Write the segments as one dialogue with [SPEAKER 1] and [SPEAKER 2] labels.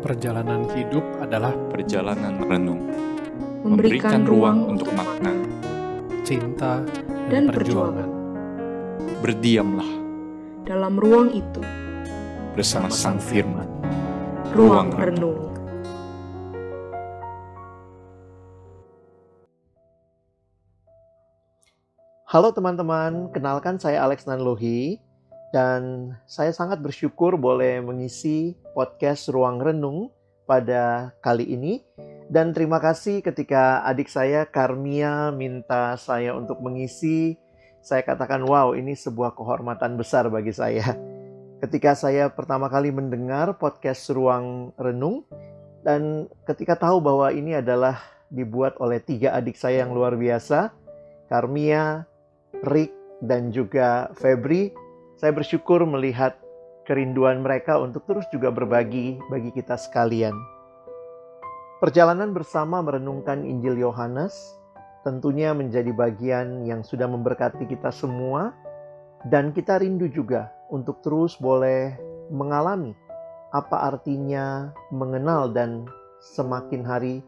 [SPEAKER 1] Perjalanan hidup adalah
[SPEAKER 2] perjalanan renung,
[SPEAKER 3] memberikan ruang untuk
[SPEAKER 2] makna.
[SPEAKER 1] cinta
[SPEAKER 3] Dan
[SPEAKER 1] dan, perjuangan.
[SPEAKER 2] Berdiamlah
[SPEAKER 3] dalam ruang itu,
[SPEAKER 2] bersama Sang Firman.
[SPEAKER 3] ruang
[SPEAKER 2] Ruang
[SPEAKER 3] renung.
[SPEAKER 4] Halo teman-teman, kenalkan saya Alex Nanlohi dan saya sangat bersyukur boleh mengisi podcast Ruang Renung pada kali ini dan terima kasih ketika adik saya Karmia minta saya untuk mengisi. Saya katakan wow, ini sebuah kehormatan besar bagi saya. Ketika saya pertama kali mendengar podcast Ruang Renung dan ketika tahu bahwa ini adalah dibuat oleh tiga adik saya yang luar biasa, Karmia, Rick dan juga Febri, saya bersyukur melihat kerinduan mereka untuk terus juga berbagi bagi kita sekalian. Perjalanan bersama merenungkan Injil Yohanes tentunya menjadi bagian yang sudah memberkati kita semua dan kita rindu juga untuk terus boleh mengalami apa artinya mengenal dan semakin hari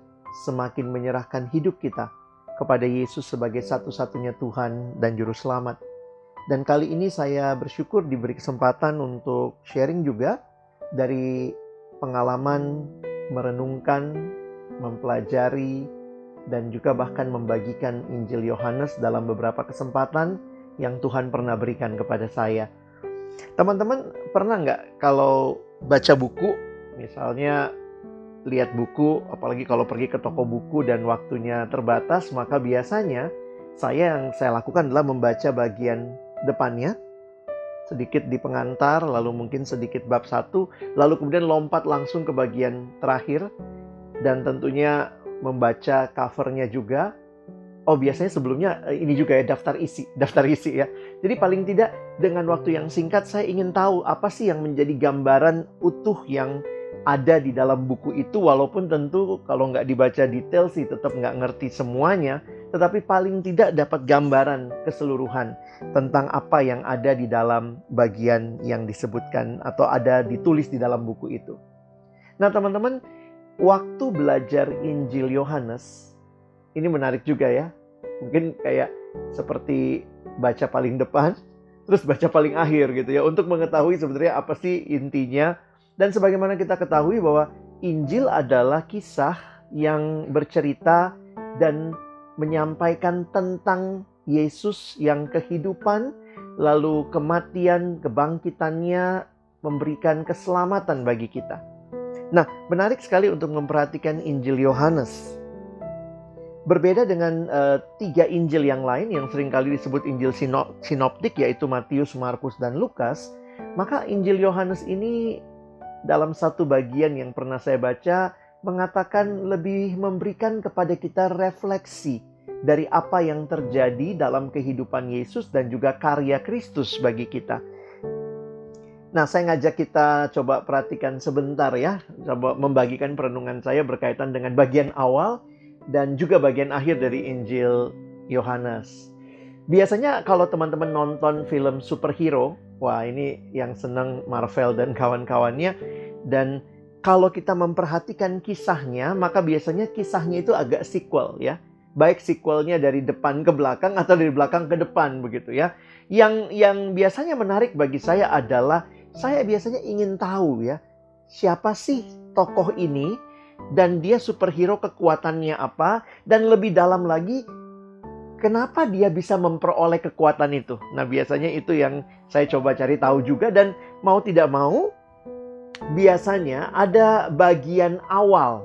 [SPEAKER 4] semakin menyerahkan hidup kita kepada Yesus sebagai satu-satunya Tuhan dan Juru Selamat. Dan kali ini saya bersyukur diberi kesempatan untuk sharing juga dari pengalaman merenungkan, mempelajari, dan juga bahkan membagikan Injil Yohanes dalam beberapa kesempatan yang Tuhan pernah berikan kepada saya. Teman-teman pernah nggak kalau baca buku, misalnya lihat buku, apalagi kalau pergi ke toko buku dan waktunya terbatas, maka biasanya saya yang saya lakukan adalah membaca bagian depannya, sedikit di pengantar, lalu mungkin sedikit bab satu, lalu kemudian lompat langsung ke bagian terakhir, dan tentunya membaca covernya juga. Oh biasanya sebelumnya eh, ini juga ya daftar isi, daftar isi ya. Jadi paling tidak dengan waktu yang singkat saya ingin tahu apa sih yang menjadi gambaran utuh yang ada di dalam buku itu walaupun tentu kalau nggak dibaca detail sih tetap nggak ngerti semuanya tetapi paling tidak dapat gambaran keseluruhan tentang apa yang ada di dalam bagian yang disebutkan atau ada ditulis di dalam buku itu. Nah teman-teman waktu belajar Injil Yohanes ini menarik juga ya mungkin kayak seperti baca paling depan terus baca paling akhir gitu ya untuk mengetahui sebenarnya apa sih intinya dan sebagaimana kita ketahui bahwa Injil adalah kisah yang bercerita dan menyampaikan tentang Yesus yang kehidupan, lalu kematian, kebangkitannya, memberikan keselamatan bagi kita. Nah, menarik sekali untuk memperhatikan Injil Yohanes. Berbeda dengan uh, tiga Injil yang lain yang sering kali disebut Injil sino sinoptik yaitu Matius, Markus, dan Lukas, maka Injil Yohanes ini dalam satu bagian yang pernah saya baca mengatakan lebih memberikan kepada kita refleksi dari apa yang terjadi dalam kehidupan Yesus dan juga karya Kristus bagi kita. Nah, saya ngajak kita coba perhatikan sebentar ya, coba membagikan perenungan saya berkaitan dengan bagian awal dan juga bagian akhir dari Injil Yohanes. Biasanya kalau teman-teman nonton film superhero, wah ini yang senang Marvel dan kawan-kawannya dan kalau kita memperhatikan kisahnya, maka biasanya kisahnya itu agak sequel ya. Baik sequelnya dari depan ke belakang atau dari belakang ke depan begitu ya. Yang yang biasanya menarik bagi saya adalah saya biasanya ingin tahu ya, siapa sih tokoh ini dan dia superhero kekuatannya apa dan lebih dalam lagi kenapa dia bisa memperoleh kekuatan itu. Nah, biasanya itu yang saya coba cari tahu juga dan mau tidak mau biasanya ada bagian awal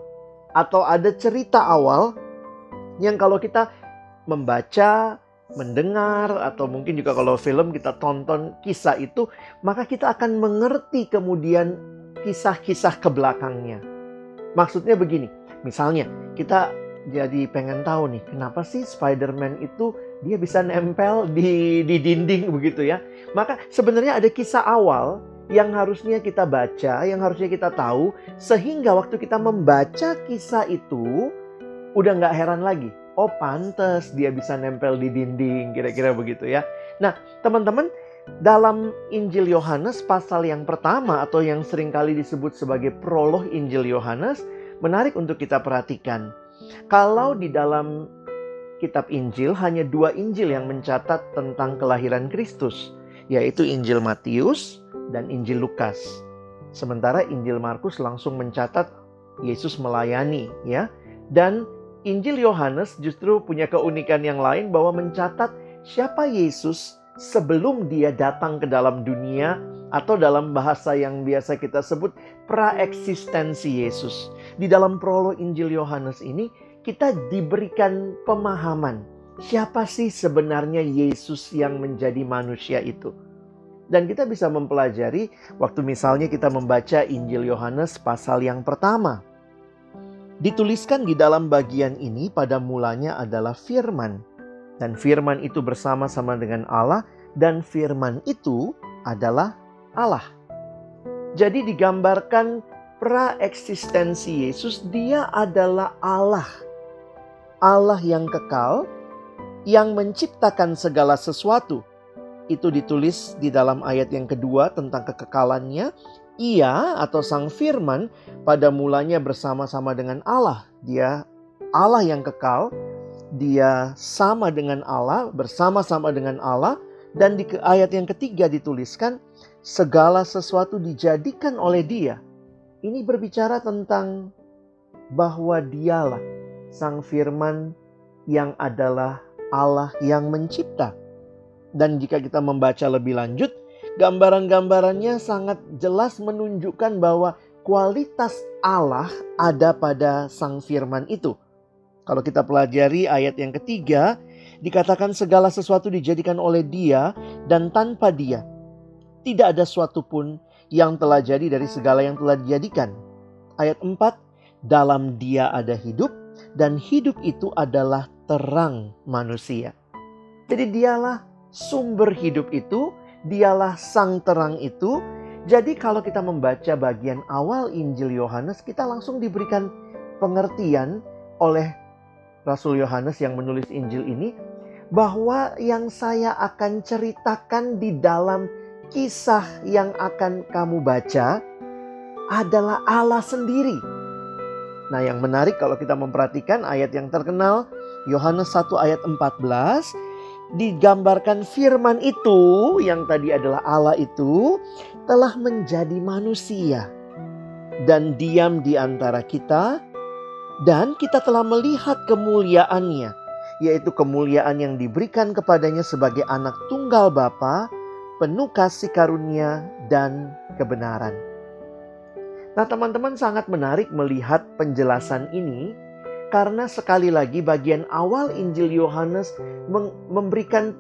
[SPEAKER 4] atau ada cerita awal yang kalau kita membaca, mendengar atau mungkin juga kalau film kita tonton kisah itu, maka kita akan mengerti kemudian kisah-kisah ke belakangnya. Maksudnya begini, misalnya kita jadi pengen tahu nih, kenapa sih Spider-Man itu dia bisa nempel di di dinding begitu ya. Maka sebenarnya ada kisah awal yang harusnya kita baca, yang harusnya kita tahu, sehingga waktu kita membaca kisah itu, udah nggak heran lagi. Oh pantes dia bisa nempel di dinding, kira-kira begitu ya. Nah teman-teman, dalam Injil Yohanes pasal yang pertama atau yang sering kali disebut sebagai prolog Injil Yohanes, menarik untuk kita perhatikan. Kalau di dalam kitab Injil hanya dua Injil yang mencatat tentang kelahiran Kristus, yaitu Injil Matius dan Injil Lukas. Sementara Injil Markus langsung mencatat Yesus melayani, ya. Dan Injil Yohanes justru punya keunikan yang lain bahwa mencatat siapa Yesus sebelum dia datang ke dalam dunia atau dalam bahasa yang biasa kita sebut praeksistensi Yesus. Di dalam prolog Injil Yohanes ini kita diberikan pemahaman siapa sih sebenarnya Yesus yang menjadi manusia itu. Dan kita bisa mempelajari waktu misalnya kita membaca Injil Yohanes pasal yang pertama. Dituliskan di dalam bagian ini pada mulanya adalah firman dan firman itu bersama-sama dengan Allah dan firman itu adalah Allah. Jadi digambarkan praeksistensi Yesus, dia adalah Allah. Allah yang kekal, yang menciptakan segala sesuatu. Itu ditulis di dalam ayat yang kedua tentang kekekalannya. Ia atau sang firman pada mulanya bersama-sama dengan Allah. Dia Allah yang kekal, dia sama dengan Allah, bersama-sama dengan Allah, dan di ayat yang ketiga dituliskan segala sesuatu dijadikan oleh Dia. Ini berbicara tentang bahwa Dialah Sang Firman yang adalah Allah yang mencipta. Dan jika kita membaca lebih lanjut, gambaran-gambarannya sangat jelas menunjukkan bahwa kualitas Allah ada pada Sang Firman itu. Kalau kita pelajari ayat yang ketiga, dikatakan segala sesuatu dijadikan oleh dia dan tanpa dia. Tidak ada suatu pun yang telah jadi dari segala yang telah dijadikan. Ayat 4, dalam dia ada hidup dan hidup itu adalah terang manusia. Jadi dialah sumber hidup itu, dialah sang terang itu. Jadi kalau kita membaca bagian awal Injil Yohanes, kita langsung diberikan pengertian oleh Rasul Yohanes yang menulis Injil ini bahwa yang saya akan ceritakan di dalam kisah yang akan kamu baca adalah Allah sendiri. Nah, yang menarik kalau kita memperhatikan ayat yang terkenal Yohanes 1 ayat 14 digambarkan firman itu yang tadi adalah Allah itu telah menjadi manusia dan diam di antara kita dan kita telah melihat kemuliaannya, yaitu kemuliaan yang diberikan kepadanya sebagai anak tunggal Bapa, penuh kasih karunia dan kebenaran. Nah, teman-teman sangat menarik melihat penjelasan ini karena sekali lagi bagian awal Injil Yohanes memberikan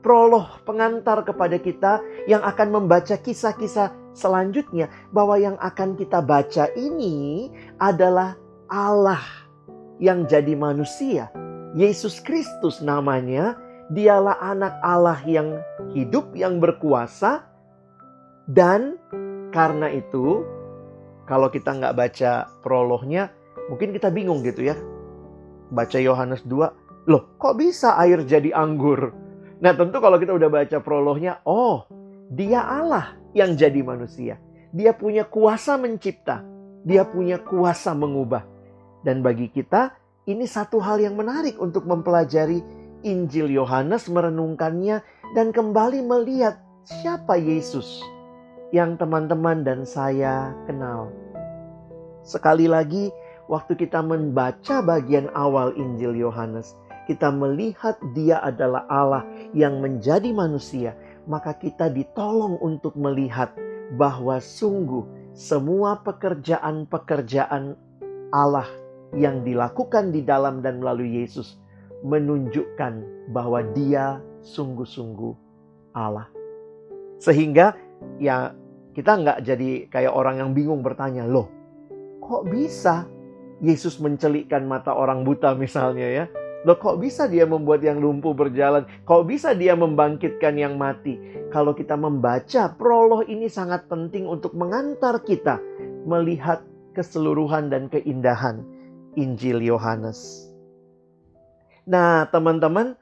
[SPEAKER 4] prolog pengantar kepada kita yang akan membaca kisah-kisah selanjutnya bahwa yang akan kita baca ini adalah Allah yang jadi manusia. Yesus Kristus namanya, dialah anak Allah yang hidup, yang berkuasa. Dan karena itu, kalau kita nggak baca prolognya, mungkin kita bingung gitu ya. Baca Yohanes 2, loh kok bisa air jadi anggur? Nah tentu kalau kita udah baca prolognya, oh dia Allah yang jadi manusia. Dia punya kuasa mencipta. Dia punya kuasa mengubah. Dan bagi kita, ini satu hal yang menarik untuk mempelajari Injil Yohanes, merenungkannya, dan kembali melihat siapa Yesus yang teman-teman dan saya kenal. Sekali lagi, waktu kita membaca bagian awal Injil Yohanes, kita melihat Dia adalah Allah yang menjadi manusia, maka kita ditolong untuk melihat bahwa sungguh semua pekerjaan-pekerjaan Allah yang dilakukan di dalam dan melalui Yesus menunjukkan bahwa dia sungguh-sungguh Allah. Sehingga ya kita nggak jadi kayak orang yang bingung bertanya, loh kok bisa Yesus mencelikkan mata orang buta misalnya ya? Loh kok bisa dia membuat yang lumpuh berjalan? Kok bisa dia membangkitkan yang mati? Kalau kita membaca prolog ini sangat penting untuk mengantar kita melihat keseluruhan dan keindahan Injil Yohanes. Nah, teman-teman,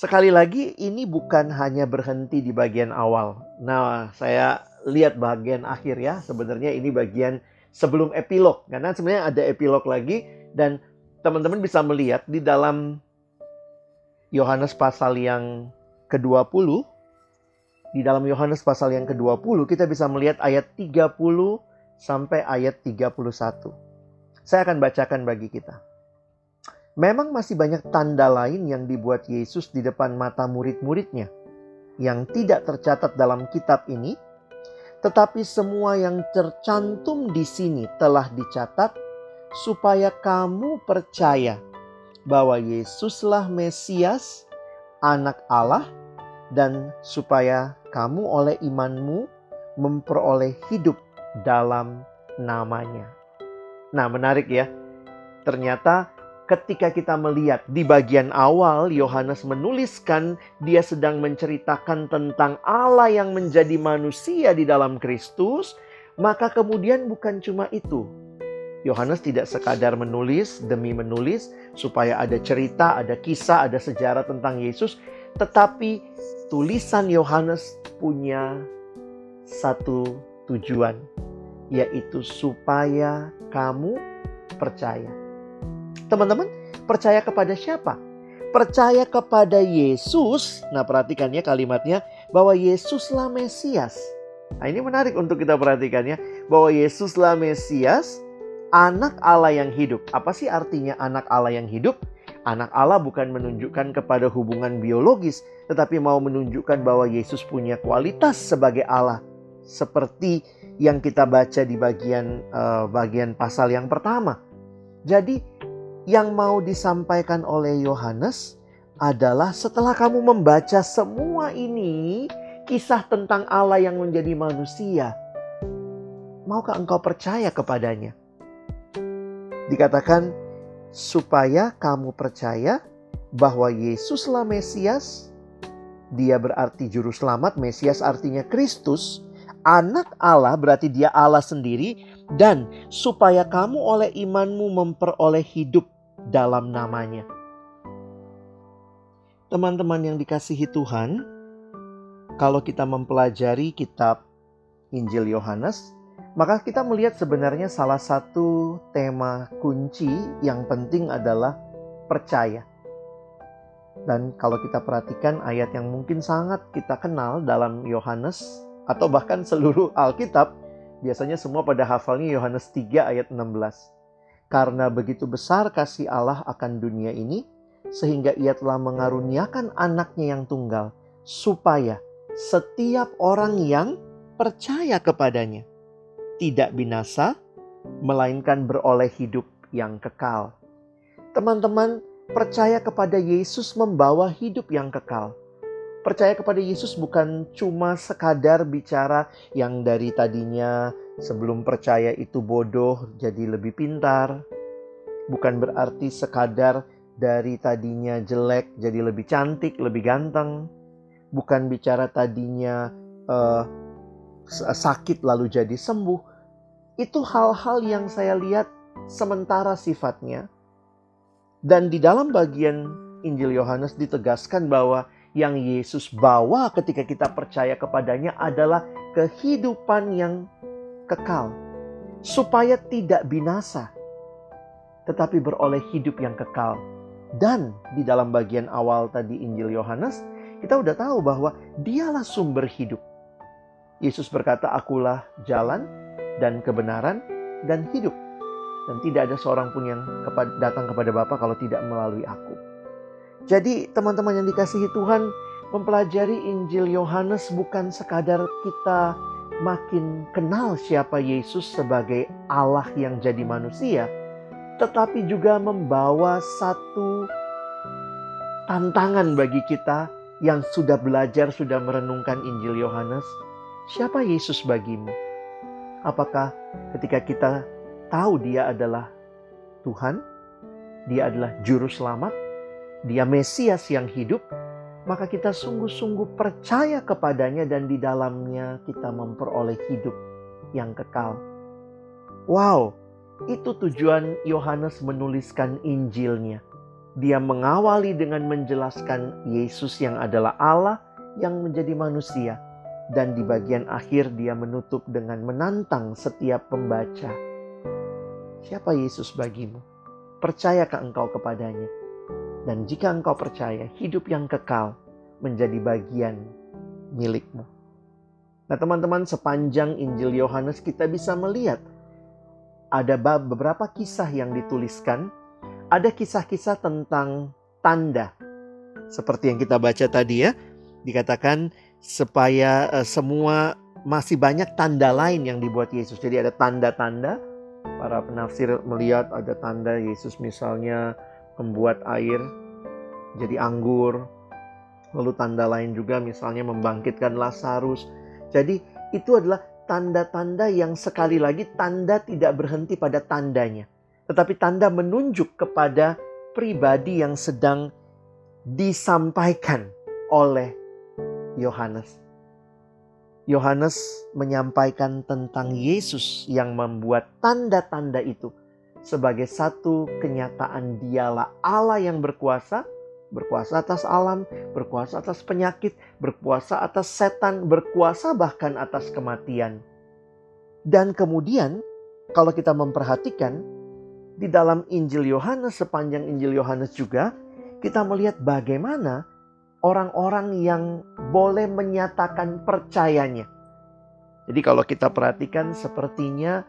[SPEAKER 4] Sekali lagi, ini bukan hanya berhenti di bagian awal. Nah, saya lihat bagian akhir ya. Sebenarnya ini bagian sebelum epilog. Karena sebenarnya ada epilog lagi dan teman-teman bisa melihat di dalam Yohanes pasal yang ke-20 di dalam Yohanes pasal yang ke-20 kita bisa melihat ayat 30 sampai ayat 31. Saya akan bacakan bagi kita. Memang masih banyak tanda lain yang dibuat Yesus di depan mata murid-muridnya yang tidak tercatat dalam kitab ini, tetapi semua yang tercantum di sini telah dicatat supaya kamu percaya bahwa Yesuslah Mesias, Anak Allah, dan supaya kamu oleh imanmu memperoleh hidup dalam namanya. Nah, menarik ya. Ternyata ketika kita melihat di bagian awal Yohanes menuliskan dia sedang menceritakan tentang Allah yang menjadi manusia di dalam Kristus, maka kemudian bukan cuma itu. Yohanes tidak sekadar menulis demi menulis supaya ada cerita, ada kisah, ada sejarah tentang Yesus, tetapi tulisan Yohanes punya satu tujuan, yaitu supaya kamu percaya. Teman-teman, percaya kepada siapa? Percaya kepada Yesus. Nah, perhatikan ya kalimatnya bahwa Yesuslah Mesias. Nah, ini menarik untuk kita perhatikan ya, bahwa Yesuslah Mesias, anak Allah yang hidup. Apa sih artinya anak Allah yang hidup? Anak Allah bukan menunjukkan kepada hubungan biologis, tetapi mau menunjukkan bahwa Yesus punya kualitas sebagai Allah, seperti yang kita baca di bagian uh, bagian pasal yang pertama. Jadi yang mau disampaikan oleh Yohanes adalah setelah kamu membaca semua ini, kisah tentang Allah yang menjadi manusia, maukah engkau percaya kepadanya? Dikatakan supaya kamu percaya bahwa Yesuslah Mesias, dia berarti juru selamat, Mesias artinya Kristus, anak Allah berarti dia Allah sendiri, dan supaya kamu oleh imanmu memperoleh hidup dalam namanya. Teman-teman yang dikasihi Tuhan, kalau kita mempelajari kitab Injil Yohanes, maka kita melihat sebenarnya salah satu tema kunci yang penting adalah percaya. Dan kalau kita perhatikan ayat yang mungkin sangat kita kenal dalam Yohanes atau bahkan seluruh Alkitab, biasanya semua pada hafalnya Yohanes 3 ayat 16. Karena begitu besar kasih Allah akan dunia ini, sehingga ia telah mengaruniakan anaknya yang tunggal, supaya setiap orang yang percaya kepadanya tidak binasa, melainkan beroleh hidup yang kekal. Teman-teman, percaya kepada Yesus membawa hidup yang kekal. Percaya kepada Yesus bukan cuma sekadar bicara yang dari tadinya Sebelum percaya itu bodoh, jadi lebih pintar. Bukan berarti sekadar dari tadinya jelek jadi lebih cantik, lebih ganteng. Bukan bicara tadinya uh, sakit lalu jadi sembuh. Itu hal-hal yang saya lihat sementara sifatnya. Dan di dalam bagian Injil Yohanes ditegaskan bahwa yang Yesus bawa ketika kita percaya kepadanya adalah kehidupan yang kekal, supaya tidak binasa, tetapi beroleh hidup yang kekal. Dan di dalam bagian awal tadi Injil Yohanes, kita udah tahu bahwa dialah sumber hidup. Yesus berkata, akulah jalan dan kebenaran dan hidup. Dan tidak ada seorang pun yang datang kepada Bapa kalau tidak melalui aku. Jadi teman-teman yang dikasihi Tuhan, mempelajari Injil Yohanes bukan sekadar kita makin kenal siapa Yesus sebagai Allah yang jadi manusia, tetapi juga membawa satu tantangan bagi kita yang sudah belajar, sudah merenungkan Injil Yohanes. Siapa Yesus bagimu? Apakah ketika kita tahu Dia adalah Tuhan, Dia adalah Juru Selamat, Dia Mesias yang hidup, maka kita sungguh-sungguh percaya kepadanya dan di dalamnya kita memperoleh hidup yang kekal. Wow, itu tujuan Yohanes menuliskan Injilnya. dia mengawali dengan menjelaskan Yesus yang adalah Allah yang menjadi manusia. Dan di bagian akhir dia menutup dengan menantang setiap pembaca. Siapa Yesus bagimu? Percayakah engkau kepadanya? Dan jika engkau percaya, hidup yang kekal menjadi bagian milikmu. Nah, teman-teman, sepanjang Injil Yohanes kita bisa melihat ada beberapa kisah yang dituliskan. Ada kisah-kisah tentang tanda. Seperti yang kita baca tadi ya, dikatakan supaya uh, semua masih banyak tanda lain yang dibuat Yesus. Jadi ada tanda-tanda. Para penafsir melihat ada tanda Yesus misalnya membuat air jadi anggur. Lalu tanda lain juga misalnya membangkitkan Lazarus. Jadi itu adalah tanda-tanda yang sekali lagi tanda tidak berhenti pada tandanya. Tetapi tanda menunjuk kepada pribadi yang sedang disampaikan oleh Yohanes. Yohanes menyampaikan tentang Yesus yang membuat tanda-tanda itu sebagai satu kenyataan dialah Allah yang berkuasa, berkuasa atas alam, berkuasa atas penyakit, berkuasa atas setan, berkuasa bahkan atas kematian. Dan kemudian kalau kita memperhatikan di dalam Injil Yohanes sepanjang Injil Yohanes juga kita melihat bagaimana orang-orang yang boleh menyatakan percayanya. Jadi kalau kita perhatikan sepertinya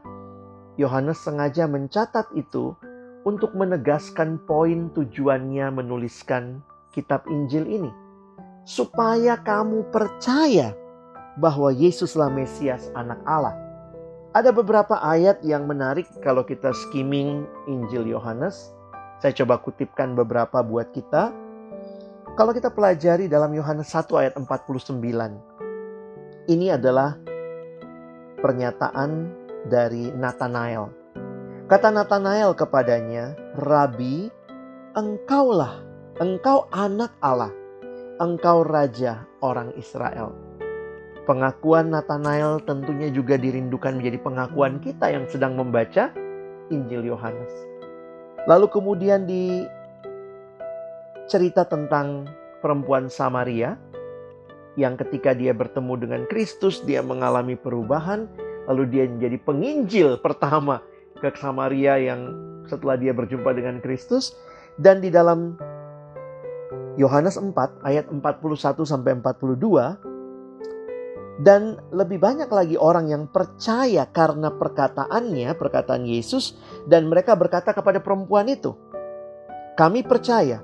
[SPEAKER 4] Yohanes sengaja mencatat itu untuk menegaskan poin tujuannya menuliskan kitab Injil ini. Supaya kamu percaya bahwa Yesuslah Mesias anak Allah. Ada beberapa ayat yang menarik kalau kita skimming Injil Yohanes. Saya coba kutipkan beberapa buat kita. Kalau kita pelajari dalam Yohanes 1 ayat 49. Ini adalah pernyataan dari Nathanael. Kata Nathanael kepadanya, "Rabi, engkaulah, engkau anak Allah, engkau raja orang Israel." Pengakuan Nathanael tentunya juga dirindukan menjadi pengakuan kita yang sedang membaca Injil Yohanes. Lalu kemudian di cerita tentang perempuan Samaria yang ketika dia bertemu dengan Kristus dia mengalami perubahan lalu dia menjadi penginjil pertama ke Samaria yang setelah dia berjumpa dengan Kristus. Dan di dalam Yohanes 4 ayat 41 sampai 42 dan lebih banyak lagi orang yang percaya karena perkataannya, perkataan Yesus, dan mereka berkata kepada perempuan itu, "Kami percaya,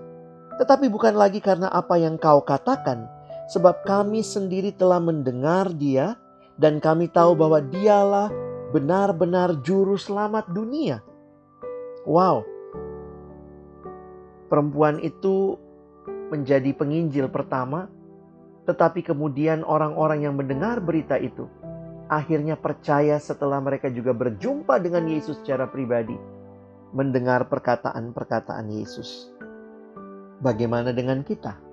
[SPEAKER 4] tetapi bukan lagi karena apa yang kau katakan, sebab kami sendiri telah mendengar Dia, dan kami tahu bahwa Dialah benar-benar Juru Selamat dunia." Wow, perempuan itu menjadi penginjil pertama tetapi kemudian orang-orang yang mendengar berita itu akhirnya percaya setelah mereka juga berjumpa dengan Yesus secara pribadi, mendengar perkataan-perkataan Yesus. Bagaimana dengan kita?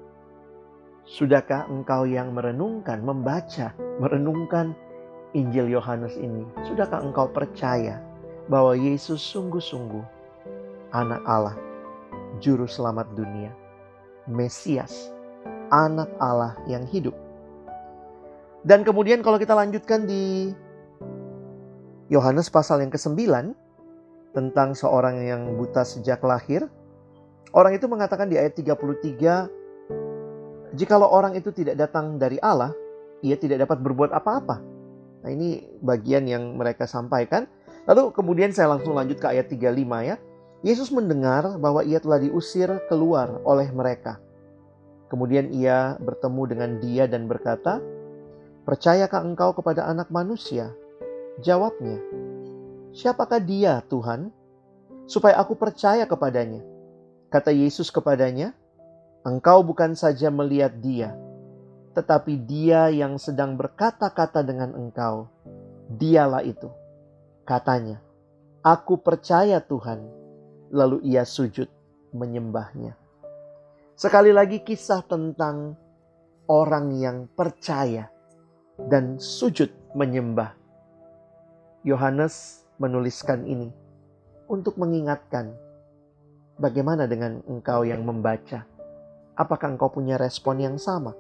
[SPEAKER 4] Sudahkah engkau yang merenungkan, membaca, merenungkan Injil Yohanes ini? Sudahkah engkau percaya bahwa Yesus sungguh-sungguh anak Allah, juru selamat dunia, Mesias, anak Allah yang hidup. Dan kemudian kalau kita lanjutkan di Yohanes pasal yang ke-9 tentang seorang yang buta sejak lahir, orang itu mengatakan di ayat 33, jikalau orang itu tidak datang dari Allah, ia tidak dapat berbuat apa-apa. Nah ini bagian yang mereka sampaikan. Lalu kemudian saya langsung lanjut ke ayat 35 ya. Yesus mendengar bahwa ia telah diusir keluar oleh mereka. Kemudian ia bertemu dengan dia dan berkata, "Percayakah engkau kepada Anak Manusia?" Jawabnya, "Siapakah dia, Tuhan, supaya aku percaya kepadanya?" Kata Yesus kepadanya, "Engkau bukan saja melihat dia, tetapi dia yang sedang berkata-kata dengan engkau. Dialah itu." Katanya, "Aku percaya Tuhan." Lalu ia sujud menyembahnya. Sekali lagi kisah tentang orang yang percaya dan sujud menyembah. Yohanes menuliskan ini untuk mengingatkan Bagaimana dengan engkau yang membaca? Apakah engkau punya respon yang sama?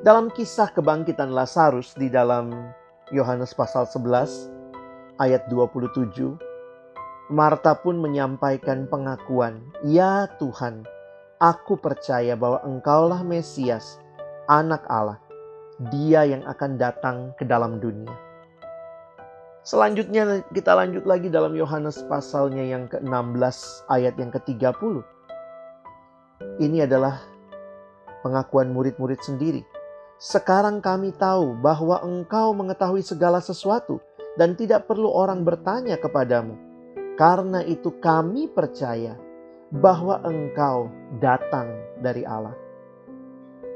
[SPEAKER 4] Dalam kisah kebangkitan Lazarus di dalam Yohanes pasal 11 ayat 27, Marta pun menyampaikan pengakuan, "Ya Tuhan, aku percaya bahwa Engkaulah Mesias, Anak Allah, Dia yang akan datang ke dalam dunia." Selanjutnya kita lanjut lagi dalam Yohanes pasalnya yang ke-16 ayat yang ke-30. Ini adalah pengakuan murid-murid sendiri. Sekarang kami tahu bahwa engkau mengetahui segala sesuatu dan tidak perlu orang bertanya kepadamu. Karena itu kami percaya bahwa engkau datang dari Allah.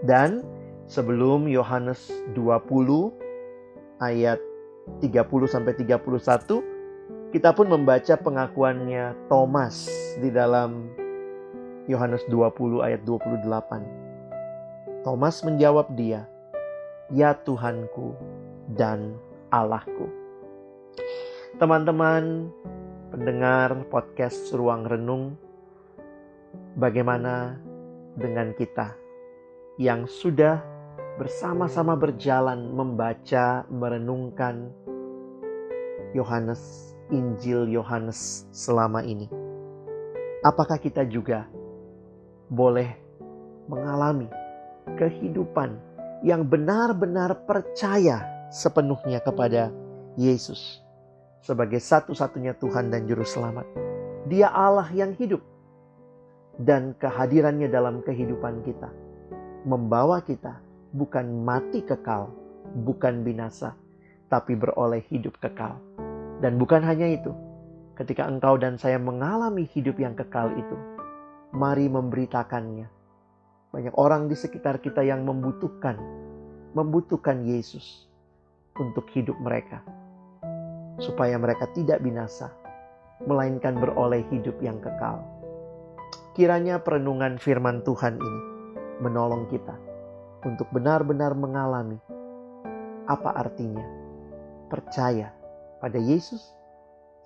[SPEAKER 4] Dan sebelum Yohanes 20 ayat 30 sampai 31 kita pun membaca pengakuannya Thomas di dalam Yohanes 20 ayat 28. Thomas menjawab dia, "Ya Tuhanku dan Allahku." Teman-teman pendengar podcast Ruang Renung, bagaimana dengan kita yang sudah bersama-sama berjalan membaca, merenungkan Yohanes, Injil Yohanes selama ini. Apakah kita juga boleh mengalami kehidupan yang benar-benar percaya sepenuhnya kepada Yesus sebagai satu-satunya Tuhan dan Juru Selamat? Dia Allah yang hidup dan kehadirannya dalam kehidupan kita membawa kita bukan mati kekal, bukan binasa, tapi beroleh hidup kekal. Dan bukan hanya itu, ketika engkau dan saya mengalami hidup yang kekal itu, mari memberitakannya. Banyak orang di sekitar kita yang membutuhkan, membutuhkan Yesus untuk hidup mereka, supaya mereka tidak binasa, melainkan beroleh hidup yang kekal. Kiranya perenungan firman Tuhan ini menolong kita untuk benar-benar mengalami apa artinya percaya pada Yesus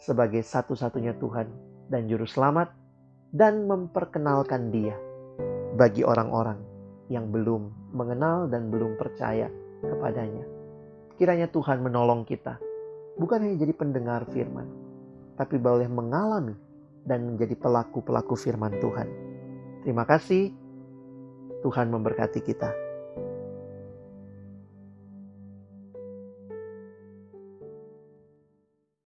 [SPEAKER 4] sebagai satu-satunya Tuhan dan Juru Selamat, dan memperkenalkan Dia bagi orang-orang yang belum mengenal dan belum percaya kepadanya. Kiranya Tuhan menolong kita, bukan hanya jadi pendengar firman, tapi boleh mengalami dan menjadi pelaku-pelaku firman Tuhan. Terima kasih, Tuhan memberkati kita.